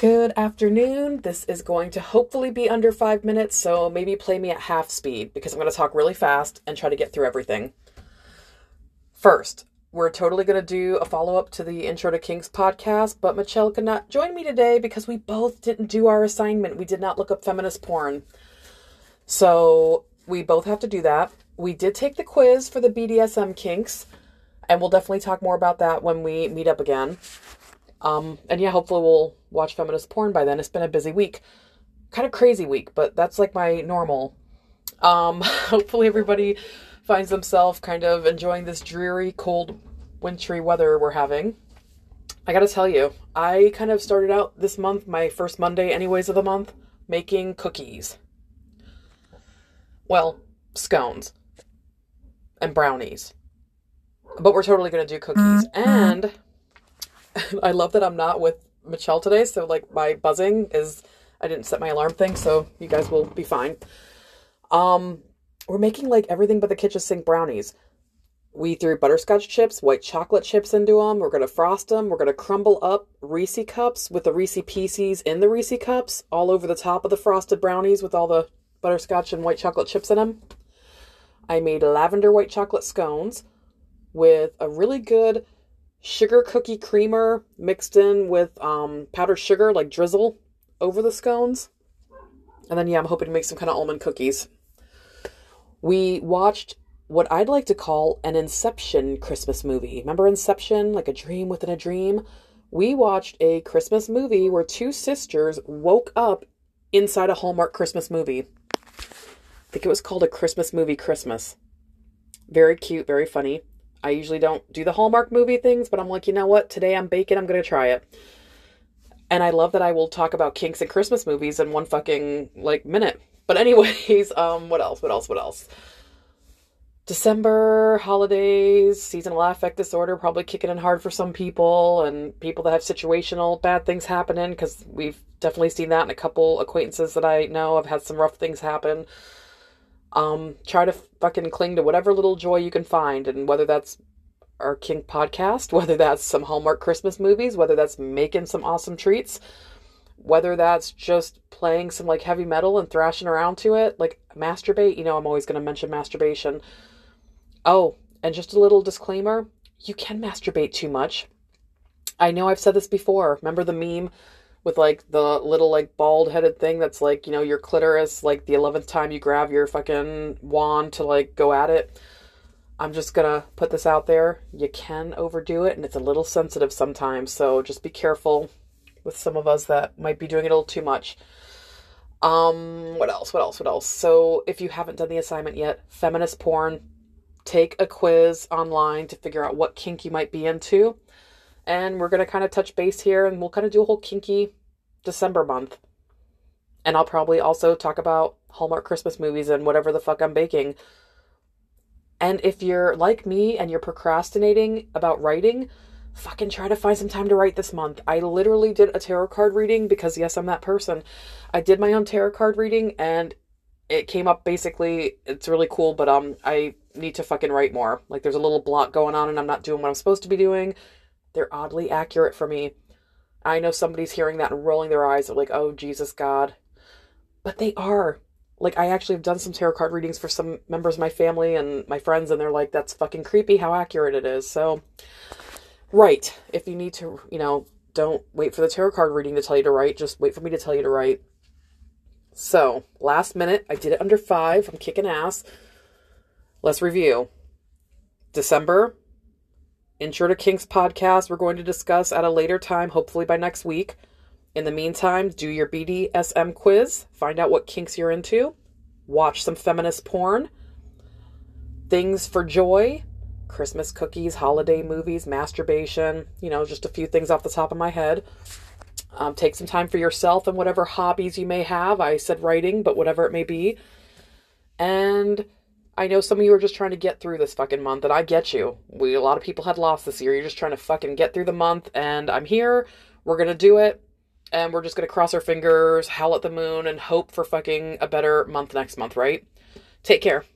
Good afternoon. This is going to hopefully be under five minutes, so maybe play me at half speed because I'm going to talk really fast and try to get through everything. First, we're totally going to do a follow up to the Intro to Kinks podcast, but Michelle could not join me today because we both didn't do our assignment. We did not look up feminist porn. So we both have to do that. We did take the quiz for the BDSM kinks, and we'll definitely talk more about that when we meet up again. Um, and yeah, hopefully we'll watch feminist porn by then. It's been a busy week. Kind of crazy week, but that's like my normal. Um, hopefully everybody finds themselves kind of enjoying this dreary, cold, wintry weather we're having. I gotta tell you, I kind of started out this month, my first Monday, anyways, of the month, making cookies. Well, scones and brownies. But we're totally gonna do cookies. And I love that I'm not with Michelle today, so like my buzzing is I didn't set my alarm thing, so you guys will be fine. Um, we're making like everything but the kitchen sink brownies. We threw butterscotch chips, white chocolate chips into them. We're gonna frost them. We're gonna crumble up Reese cups with the Reese Pieces in the Reese cups all over the top of the frosted brownies with all the butterscotch and white chocolate chips in them. I made lavender white chocolate scones with a really good sugar cookie creamer mixed in with um, powdered sugar, like drizzle over the scones. And then, yeah, I'm hoping to make some kind of almond cookies. We watched what I'd like to call an Inception Christmas movie. Remember Inception, like a dream within a dream? We watched a Christmas movie where two sisters woke up inside a Hallmark Christmas movie. I think it was called A Christmas Movie Christmas. Very cute, very funny. I usually don't do the Hallmark movie things, but I'm like, you know what? Today I'm baking, I'm going to try it. And I love that I will talk about kinks and Christmas movies in one fucking like minute. But anyways, um what else? What else? What else? December holidays, seasonal affect disorder probably kicking in hard for some people and people that have situational bad things happening cuz we've definitely seen that in a couple acquaintances that I know have had some rough things happen. Um, try to fucking cling to whatever little joy you can find, and whether that's our kink podcast, whether that's some Hallmark Christmas movies, whether that's making some awesome treats, whether that's just playing some like heavy metal and thrashing around to it, like masturbate. You know, I'm always going to mention masturbation. Oh, and just a little disclaimer you can masturbate too much. I know I've said this before. Remember the meme with like the little like bald headed thing that's like you know your clitoris like the 11th time you grab your fucking wand to like go at it. I'm just gonna put this out there. You can overdo it and it's a little sensitive sometimes so just be careful with some of us that might be doing it a little too much. Um what else? What else? What else? So if you haven't done the assignment yet feminist porn. Take a quiz online to figure out what kink you might be into and we're going to kind of touch base here and we'll kind of do a whole kinky December month. And I'll probably also talk about Hallmark Christmas movies and whatever the fuck I'm baking. And if you're like me and you're procrastinating about writing, fucking try to find some time to write this month. I literally did a tarot card reading because, yes, I'm that person. I did my own tarot card reading and it came up basically, it's really cool, but um, I need to fucking write more. Like, there's a little block going on and I'm not doing what I'm supposed to be doing they're oddly accurate for me. I know somebody's hearing that and rolling their eyes. Like, oh, Jesus God. But they are. Like, I actually have done some tarot card readings for some members of my family and my friends, and they're like, that's fucking creepy how accurate it is. So, right. If you need to, you know, don't wait for the tarot card reading to tell you to write. Just wait for me to tell you to write. So, last minute, I did it under five. I'm kicking ass. Let's review. December, Intro to Kinks podcast we're going to discuss at a later time, hopefully by next week. In the meantime, do your BDSM quiz, find out what kinks you're into, watch some feminist porn, things for joy, Christmas cookies, holiday movies, masturbation, you know, just a few things off the top of my head. Um, take some time for yourself and whatever hobbies you may have. I said writing, but whatever it may be. And I know some of you are just trying to get through this fucking month, and I get you. We a lot of people had lost this year. You're just trying to fucking get through the month, and I'm here. We're gonna do it, and we're just gonna cross our fingers, howl at the moon, and hope for fucking a better month next month, right? Take care.